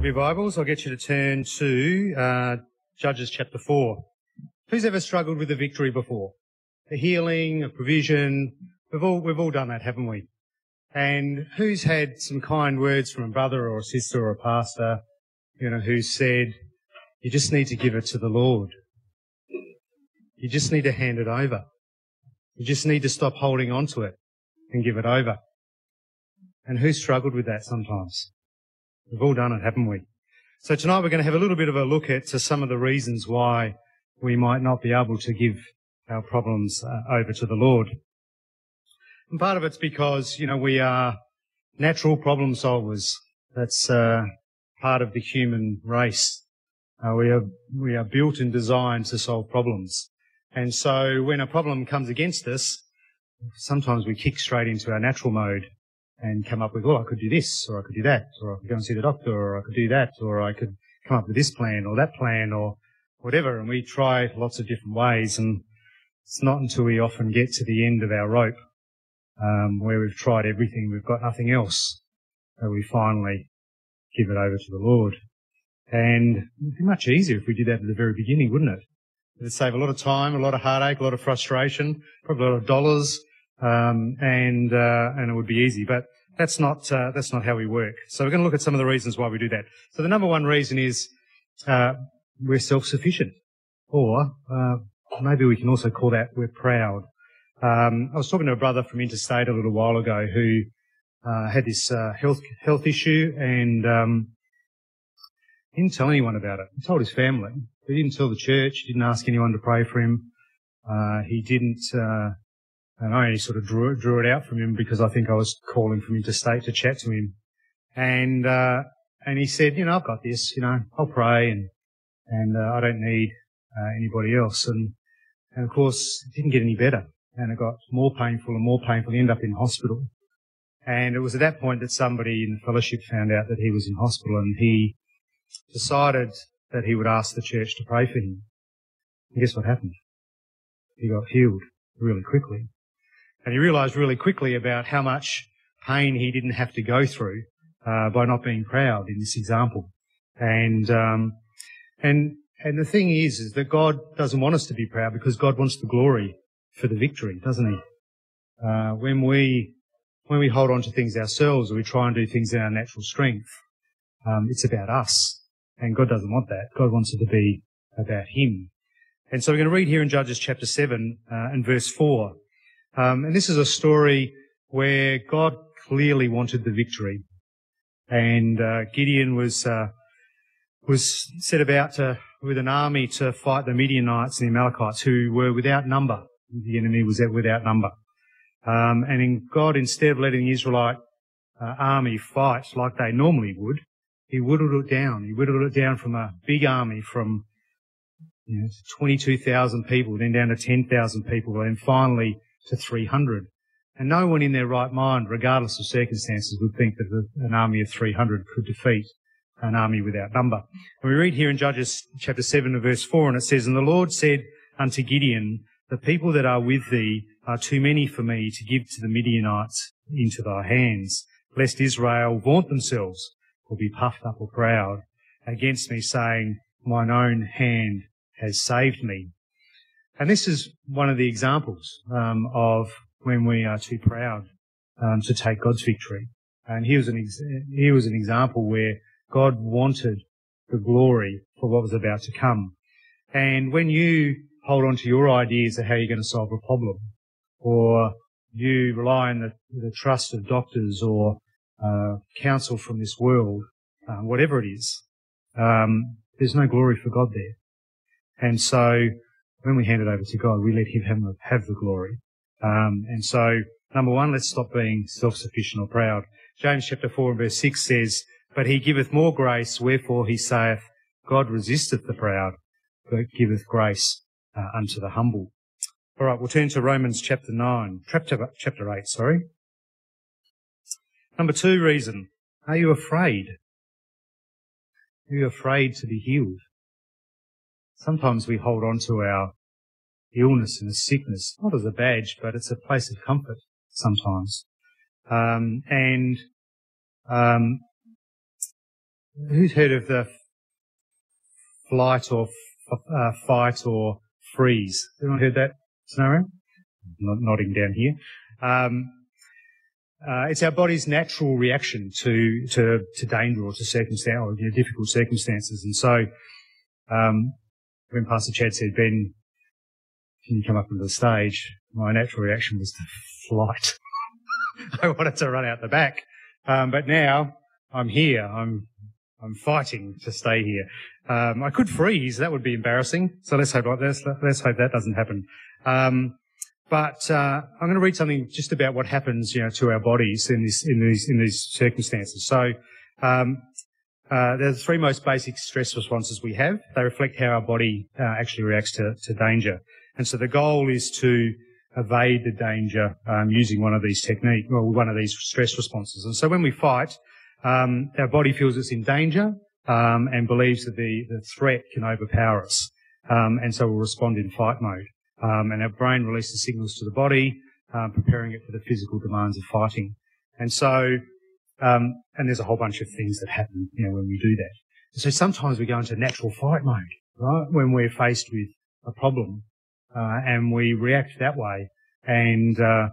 Grab your Bibles. I'll get you to turn to uh, Judges chapter 4. Who's ever struggled with a victory before? A healing, a provision. We've all, we've all done that, haven't we? And who's had some kind words from a brother or a sister or a pastor, you know, who said, you just need to give it to the Lord. You just need to hand it over. You just need to stop holding on to it and give it over. And who struggled with that sometimes? We've all done it, haven't we? So tonight we're going to have a little bit of a look at some of the reasons why we might not be able to give our problems uh, over to the Lord. And part of it's because, you know, we are natural problem solvers. That's uh, part of the human race. Uh, we are we are built and designed to solve problems. And so when a problem comes against us, sometimes we kick straight into our natural mode and come up with, oh, I could do this, or I could do that, or I could go and see the doctor, or I could do that, or I could come up with this plan or that plan or whatever. And we try lots of different ways. And it's not until we often get to the end of our rope, um, where we've tried everything, we've got nothing else, that we finally give it over to the Lord. And it'd be much easier if we did that at the very beginning, wouldn't it? It'd save a lot of time, a lot of heartache, a lot of frustration, probably a lot of dollars, um, and uh, and it would be easy. But that's not uh, that's not how we work. So we're going to look at some of the reasons why we do that. So the number one reason is uh, we're self-sufficient, or uh, maybe we can also call that we're proud. Um, I was talking to a brother from interstate a little while ago who uh, had this uh, health health issue and um, didn't tell anyone about it. He told his family. He didn't tell the church. He didn't ask anyone to pray for him. he didn't and I only sort of drew, drew it out from him because I think I was calling from interstate to chat to him. And, uh, and he said, you know, I've got this, you know, I'll pray and, and, uh, I don't need, uh, anybody else. And, and of course, it didn't get any better. And it got more painful and more painful. He ended up in hospital. And it was at that point that somebody in the fellowship found out that he was in hospital and he decided that he would ask the church to pray for him. And guess what happened? He got healed really quickly. And he realized really quickly about how much pain he didn't have to go through uh, by not being proud in this example. And um, and and the thing is, is that God doesn't want us to be proud because God wants the glory for the victory, doesn't He? Uh, when we when we hold on to things ourselves or we try and do things in our natural strength, um, it's about us, and God doesn't want that. God wants it to be about Him. And so we're going to read here in Judges chapter seven uh, and verse four. Um, and this is a story where God clearly wanted the victory. And uh, Gideon was uh, was set about to, with an army to fight the Midianites and the Amalekites, who were without number. The enemy was without number. Um, and in God, instead of letting the Israelite uh, army fight like they normally would, he whittled it down. He whittled it down from a big army from you know, 22,000 people, then down to 10,000 people, and finally to 300. And no one in their right mind, regardless of circumstances, would think that an army of 300 could defeat an army without number. And we read here in Judges chapter 7 and verse 4, and it says, And the Lord said unto Gideon, The people that are with thee are too many for me to give to the Midianites into thy hands, lest Israel vaunt themselves or be puffed up or proud against me, saying, Mine own hand has saved me. And this is one of the examples um, of when we are too proud um, to take God's victory. And here was an ex- here was an example where God wanted the glory for what was about to come. And when you hold on to your ideas of how you're going to solve a problem, or you rely on the, the trust of doctors or uh, counsel from this world, uh, whatever it is, um, there's no glory for God there. And so when we hand it over to God, we let Him have, the glory. Um, and so, number one, let's stop being self-sufficient or proud. James chapter 4 and verse 6 says, But He giveth more grace, wherefore He saith, God resisteth the proud, but giveth grace uh, unto the humble. All right, we'll turn to Romans chapter 9, chapter, chapter 8, sorry. Number two reason, are you afraid? Are you afraid to be healed? Sometimes we hold on to our illness and sickness, not as a badge, but it's a place of comfort sometimes. Um, and um, who's heard of the flight or uh, fight or freeze? Anyone heard that scenario? Not nodding down here. Um, uh, it's our body's natural reaction to to, to danger or to circumstance or you know, difficult circumstances. And so, um, when Pastor Chad said, "Ben, can you come up onto the stage?" My natural reaction was to flight. I wanted to run out the back, um, but now I'm here. I'm I'm fighting to stay here. Um, I could freeze. That would be embarrassing. So let's hope let's, let's hope that doesn't happen. Um, but uh, I'm going to read something just about what happens, you know, to our bodies in this in these in these circumstances. So um, uh, the three most basic stress responses we have. They reflect how our body uh, actually reacts to, to danger. And so the goal is to evade the danger um, using one of these techniques, or one of these stress responses. And so when we fight, um, our body feels it's in danger um, and believes that the, the threat can overpower us. Um, and so we'll respond in fight mode. Um, and our brain releases signals to the body, um, preparing it for the physical demands of fighting. And so, um, and there's a whole bunch of things that happen, you know, when we do that. So sometimes we go into natural fight mode, right? When we're faced with a problem, uh, and we react that way. And, uh,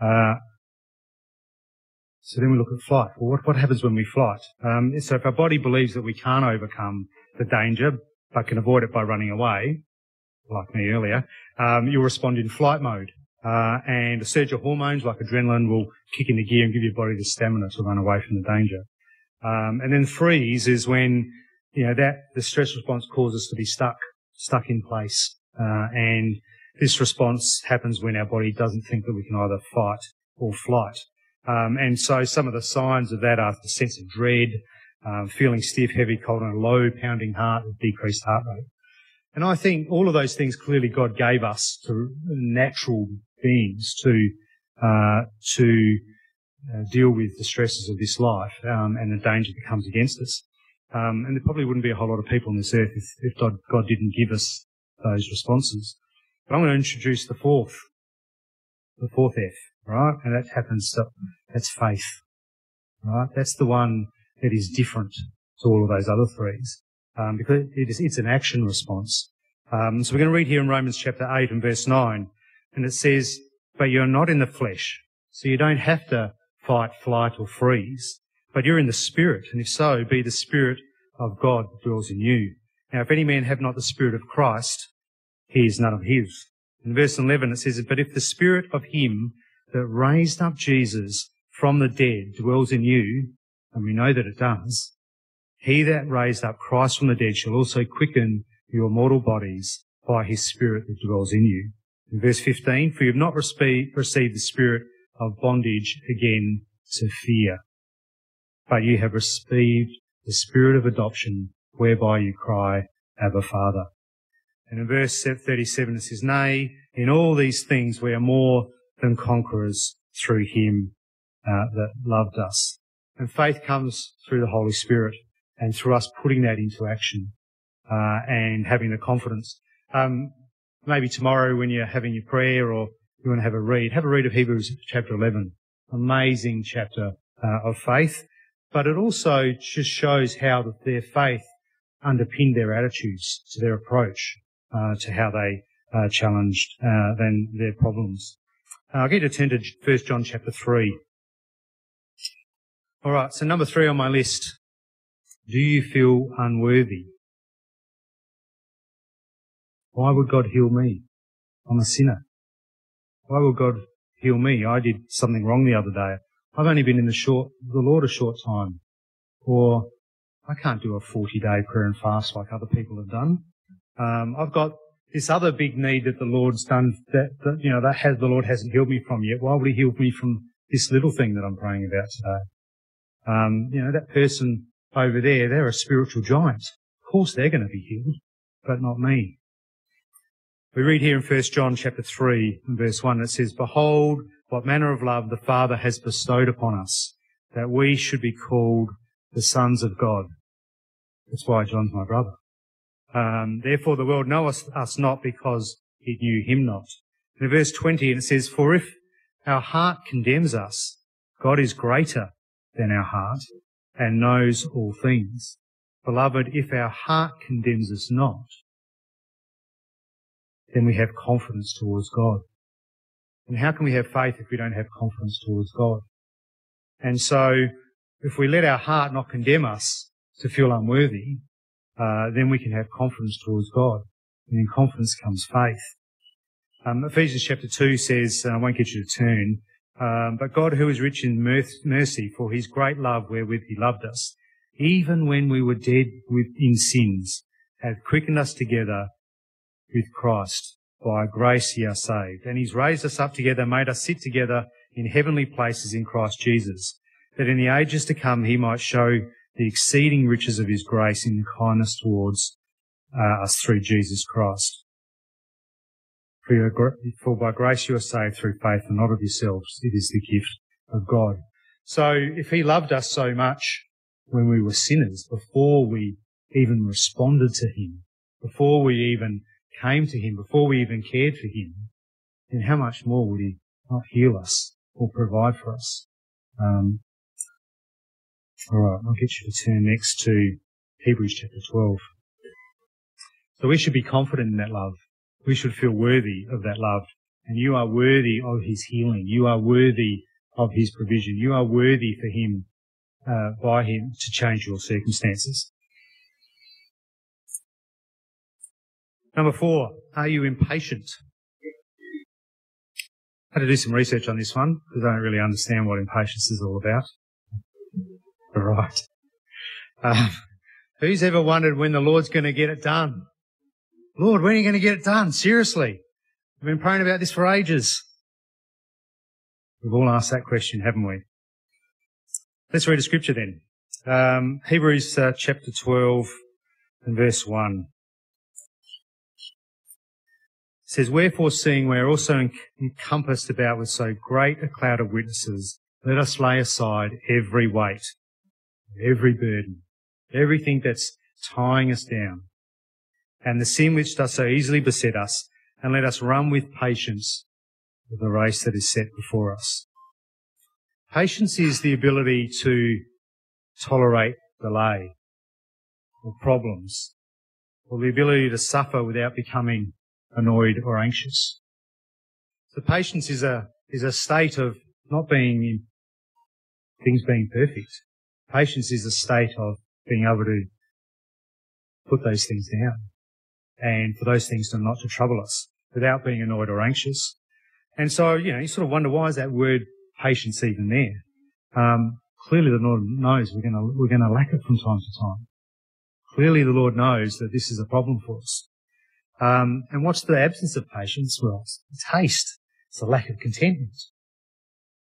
uh, so then we look at flight. Well, what, what happens when we flight? Um, so if our body believes that we can't overcome the danger, but can avoid it by running away, like me earlier, um, you'll respond in flight mode. Uh, and a surge of hormones like adrenaline will kick into gear and give your body the stamina to run away from the danger. Um, and then freeze is when, you know, that the stress response causes us to be stuck, stuck in place. Uh, and this response happens when our body doesn't think that we can either fight or flight. Um, and so some of the signs of that are the sense of dread, um, feeling stiff, heavy, cold, and a low pounding heart, decreased heart rate. And I think all of those things clearly God gave us to natural beings to uh, to uh, deal with the stresses of this life um, and the danger that comes against us. Um, and there probably wouldn't be a whole lot of people on this earth if, if God, God didn't give us those responses. But I'm going to introduce the fourth, the fourth F, right? And that happens to, that's faith, right? That's the one that is different to all of those other threes um, because it is, it's an action response. Um, so we're going to read here in Romans chapter 8 and verse 9, and it says, but you're not in the flesh, so you don't have to fight, flight, or freeze, but you're in the Spirit, and if so, be the Spirit of God that dwells in you. Now, if any man have not the Spirit of Christ, he is none of his. In verse 11 it says, But if the Spirit of him that raised up Jesus from the dead dwells in you, and we know that it does, he that raised up Christ from the dead shall also quicken your mortal bodies by his Spirit that dwells in you. In verse 15, for you have not received the spirit of bondage again to fear, but you have received the spirit of adoption whereby you cry, Abba Father. And in verse 37 it says, Nay, in all these things we are more than conquerors through him uh, that loved us. And faith comes through the Holy Spirit and through us putting that into action uh, and having the confidence. Um, maybe tomorrow when you're having your prayer or you want to have a read, have a read of Hebrews chapter 11. Amazing chapter uh, of faith, but it also just shows how that their faith underpinned their attitudes to their approach uh, to how they uh, challenged uh, then their problems. Uh, I'll get to turn to 1 John chapter 3. All right, so number three on my list. Do you feel unworthy? Why would God heal me? I'm a sinner. Why would God heal me? I did something wrong the other day. I've only been in the short, the Lord a short time. Or I can't do a 40 day prayer and fast like other people have done. Um, I've got this other big need that the Lord's done that, that, you know, that has, the Lord hasn't healed me from yet. Why would he heal me from this little thing that I'm praying about today? Um, you know, that person over there, they're a spiritual giant. Of course they're going to be healed, but not me. We read here in 1 John chapter 3 and verse 1, it says, Behold, what manner of love the Father has bestowed upon us, that we should be called the sons of God. That's why John's my brother. Um, Therefore the world knoweth us not because it knew him not. In verse 20 it says, For if our heart condemns us, God is greater than our heart and knows all things. Beloved, if our heart condemns us not, then we have confidence towards God. And how can we have faith if we don't have confidence towards God? And so, if we let our heart not condemn us to feel unworthy, uh, then we can have confidence towards God. And in confidence comes faith. Um, Ephesians chapter 2 says, I won't get you to turn, um, but God who is rich in mercy for his great love wherewith he loved us, even when we were dead in sins, hath quickened us together with Christ. By grace ye are saved. And he's raised us up together, made us sit together in heavenly places in Christ Jesus, that in the ages to come he might show the exceeding riches of his grace in kindness towards uh, us through Jesus Christ. For, for by grace you are saved through faith and not of yourselves. It is the gift of God. So if he loved us so much when we were sinners, before we even responded to him, before we even came to him, before we even cared for him, then how much more would he not heal us or provide for us? Um, all right, I'll get you to turn next to Hebrews chapter 12. So we should be confident in that love. We should feel worthy of that love. And you are worthy of his healing. You are worthy of his provision. You are worthy for him, uh, by him to change your circumstances. Number four, are you impatient? I had to do some research on this one because I don't really understand what impatience is all about. All right. Um, who's ever wondered when the Lord's going to get it done? Lord, when are you going to get it done? Seriously. We've been praying about this for ages. We've all asked that question, haven't we? Let's read a scripture then. Um, Hebrews uh, chapter 12 and verse 1. Says, Wherefore, seeing we are also encompassed about with so great a cloud of witnesses, let us lay aside every weight, every burden, everything that's tying us down, and the sin which does so easily beset us, and let us run with patience the race that is set before us. Patience is the ability to tolerate delay or problems, or the ability to suffer without becoming annoyed or anxious. So patience is a, is a state of not being, things being perfect. Patience is a state of being able to put those things down and for those things to not to trouble us without being annoyed or anxious. And so, you know, you sort of wonder why is that word patience even there? Um, clearly the Lord knows we're going to, we're going to lack it from time to time. Clearly the Lord knows that this is a problem for us. Um, and what's the absence of patience? Well, it's haste. It's a lack of contentment.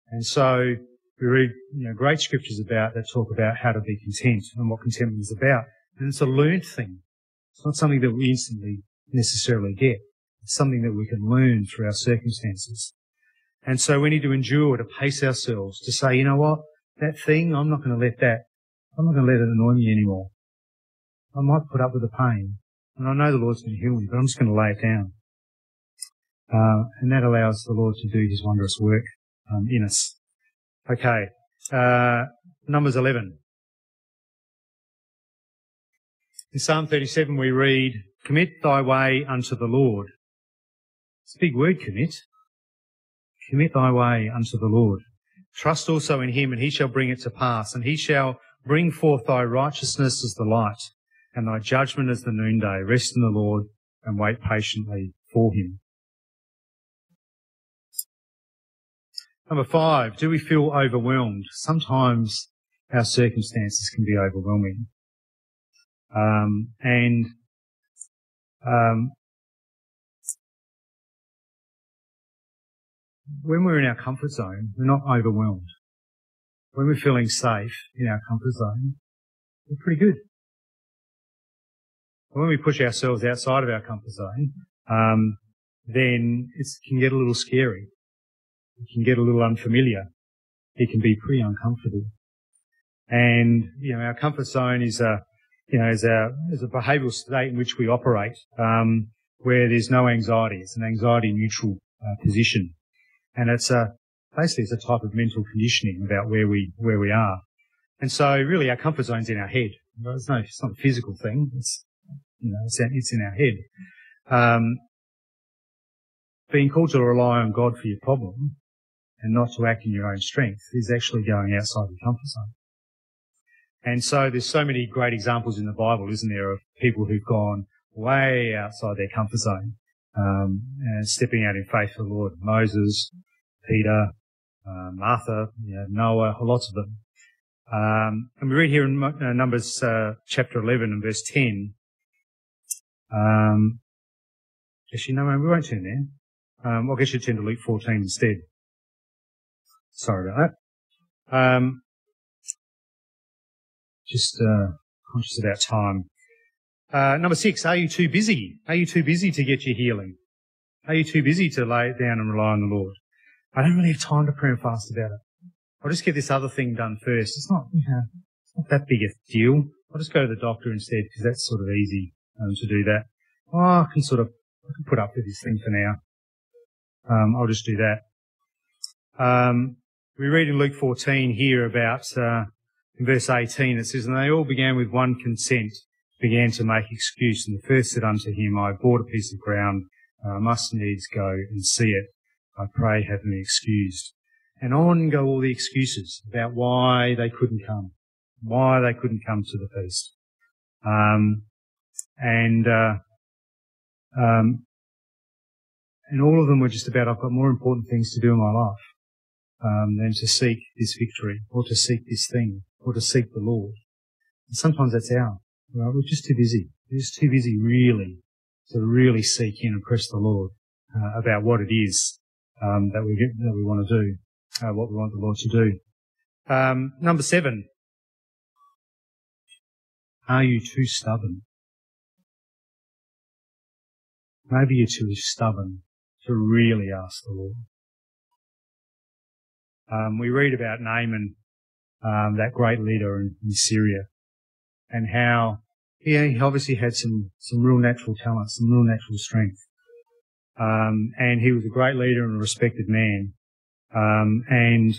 And so we read, you know, great scriptures about that talk about how to be content and what contentment is about. And it's a learned thing. It's not something that we instantly necessarily get. It's something that we can learn through our circumstances. And so we need to endure to pace ourselves to say, you know what? That thing, I'm not going to let that, I'm not going to let it annoy me anymore. I might put up with the pain, and I know the Lord's going to heal me, but I'm just going to lay it down. Uh, and that allows the Lord to do his wondrous work um, in us. Okay. Uh, Numbers 11. In Psalm 37 we read, Commit thy way unto the Lord. It's a big word, commit. Commit thy way unto the Lord. Trust also in him and he shall bring it to pass and he shall bring forth thy righteousness as the light and thy judgment is the noonday. Rest in the Lord and wait patiently for him. Number five, do we feel overwhelmed? Sometimes our circumstances can be overwhelming. Um, and um, when we're in our comfort zone, we're not overwhelmed. When we're feeling safe in our comfort zone, we're pretty good when we push ourselves outside of our comfort zone, um, then it can get a little scary. It can get a little unfamiliar. It can be pretty uncomfortable. And, you know, our comfort zone is a, you know, is a, is a behavioural state in which we operate, um, where there's no anxiety. It's an anxiety neutral uh, position. And it's a, basically it's a type of mental conditioning about where we, where we are. And so really our comfort zone's in our head. It's, no, it's not a physical thing. It's, you know, it's, it's in our head. Um, being called to rely on God for your problem and not to act in your own strength is actually going outside your comfort zone. And so there's so many great examples in the Bible, isn't there, of people who've gone way outside their comfort zone, um, and stepping out in faith for the Lord. Moses, Peter, uh, Martha, you know, Noah, lots of them. Um, and we read here in uh, Numbers uh, chapter 11 and verse 10. Um, actually, no, we won't turn there. Um, I guess you turn to Luke 14 instead. Sorry about that. Um, just uh, conscious about time. Uh, number six, are you too busy? Are you too busy to get your healing? Are you too busy to lay it down and rely on the Lord? I don't really have time to pray and fast about it. I'll just get this other thing done first. It's not, you know, it's not that big a deal. I'll just go to the doctor instead because that's sort of easy um, to do that. Oh, I can sort of I can put up with this thing for now. Um, I'll just do that. Um, we read in Luke 14 here about uh, in verse 18 it says, And they all began with one consent, began to make excuse. And the first said unto him, I bought a piece of ground, I must needs go and see it. I pray have me excused. And on go all the excuses about why they couldn't come, why they couldn't come to the feast. Um, and, uh, um, and all of them were just about, I've got more important things to do in my life, um, than to seek this victory or to seek this thing or to seek the Lord. And sometimes that's our, right? We're just too busy. We're just too busy really to really seek in and press the Lord uh, about what it is um, that we get, that we want to do, uh, what we want the Lord to do. Um, number seven. Are you too stubborn? Maybe you're too stubborn to really ask the Lord. Um, we read about Naaman um, that great leader in, in, Syria, and how he obviously had some some real natural talent, some real natural strength, um, and he was a great leader and a respected man, um, and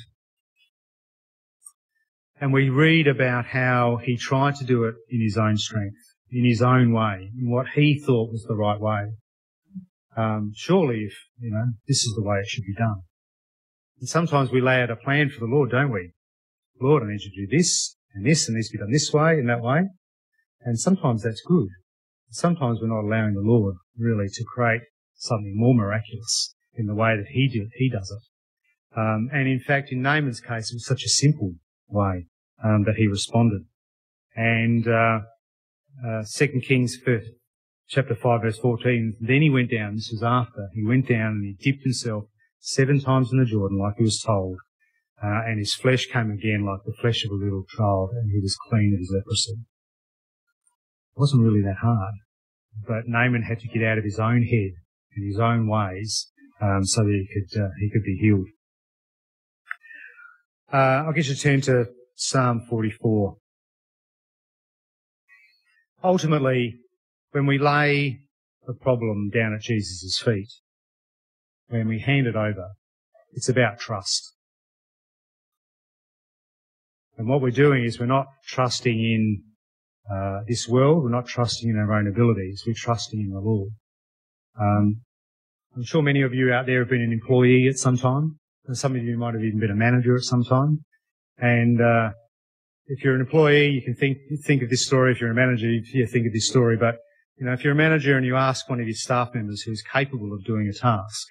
and we read about how he tried to do it in his own strength, in his own way, in what he thought was the right way. Um, surely, if you know, this is the way it should be done. And sometimes we lay out a plan for the Lord, don't we? Lord, I need you to do this and this and this be done this way and that way. And sometimes that's good. Sometimes we're not allowing the Lord really to create something more miraculous in the way that he, do, he does it. Um, and in fact, in Naaman's case, it was such a simple way um, that he responded. And uh, uh, 2 Kings chapter 5 verse 14, then he went down, this was after, he went down and he dipped himself seven times in the Jordan like he was told, uh, and his flesh came again like the flesh of a little child, and he was clean of his leprosy. It wasn't really that hard, but Naaman had to get out of his own head and his own ways um, so that he could uh, he could be healed. Uh, I'll get you to turn to Psalm 44. Ultimately, when we lay the problem down at Jesus' feet, when we hand it over, it's about trust. And what we're doing is we're not trusting in uh, this world. We're not trusting in our own abilities. We're trusting in the Lord. Um, I'm sure many of you out there have been an employee at some time. And some of you might have even been a manager at some time. And uh, if you're an employee, you can think think of this story. If you're a manager, you think of this story. But you know, if you're a manager and you ask one of your staff members who's capable of doing a task,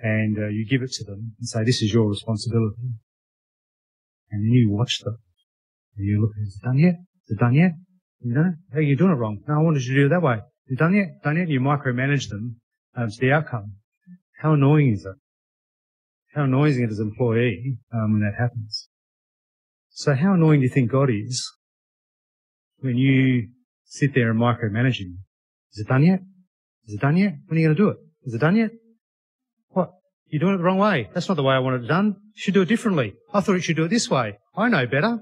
and uh, you give it to them and say, "This is your responsibility," and then you watch them, and you look, "Is it done yet? Is it done yet? You know, hey, you're doing it wrong. No, I wanted you to do it that way. Is it done yet? Done yet?" You micromanage them um, to the outcome. How annoying is it? How annoying is it as an employee um, when that happens? So how annoying do you think God is when you sit there and micromanage him? Is it done yet? Is it done yet? When are you going to do it? Is it done yet? What? You're doing it the wrong way. That's not the way I want it done. You should do it differently. I thought you should do it this way. I know better.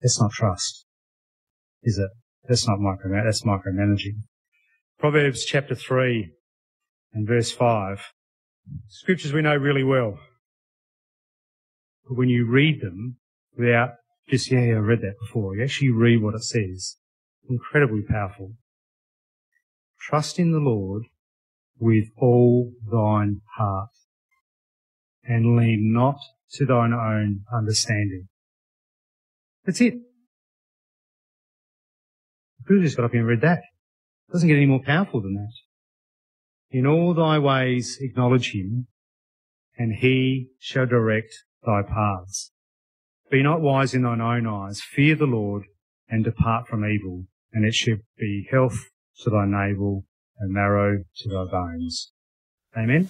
That's not trust, is it? That's not micromanaging. That's micromanaging. Proverbs chapter 3 and verse 5. Scriptures we know really well. But when you read them, without just, yeah, yeah, I read that before. You actually read what it says. Incredibly powerful. Trust in the Lord with all thine heart and lean not to thine own understanding. That's it. Who just got up here and read that. Doesn't get any more powerful than that. In all thy ways acknowledge him, and he shall direct thy paths. Be not wise in thine own eyes. Fear the Lord and depart from evil, and it shall be health to thy navel and marrow to thy bones. Amen.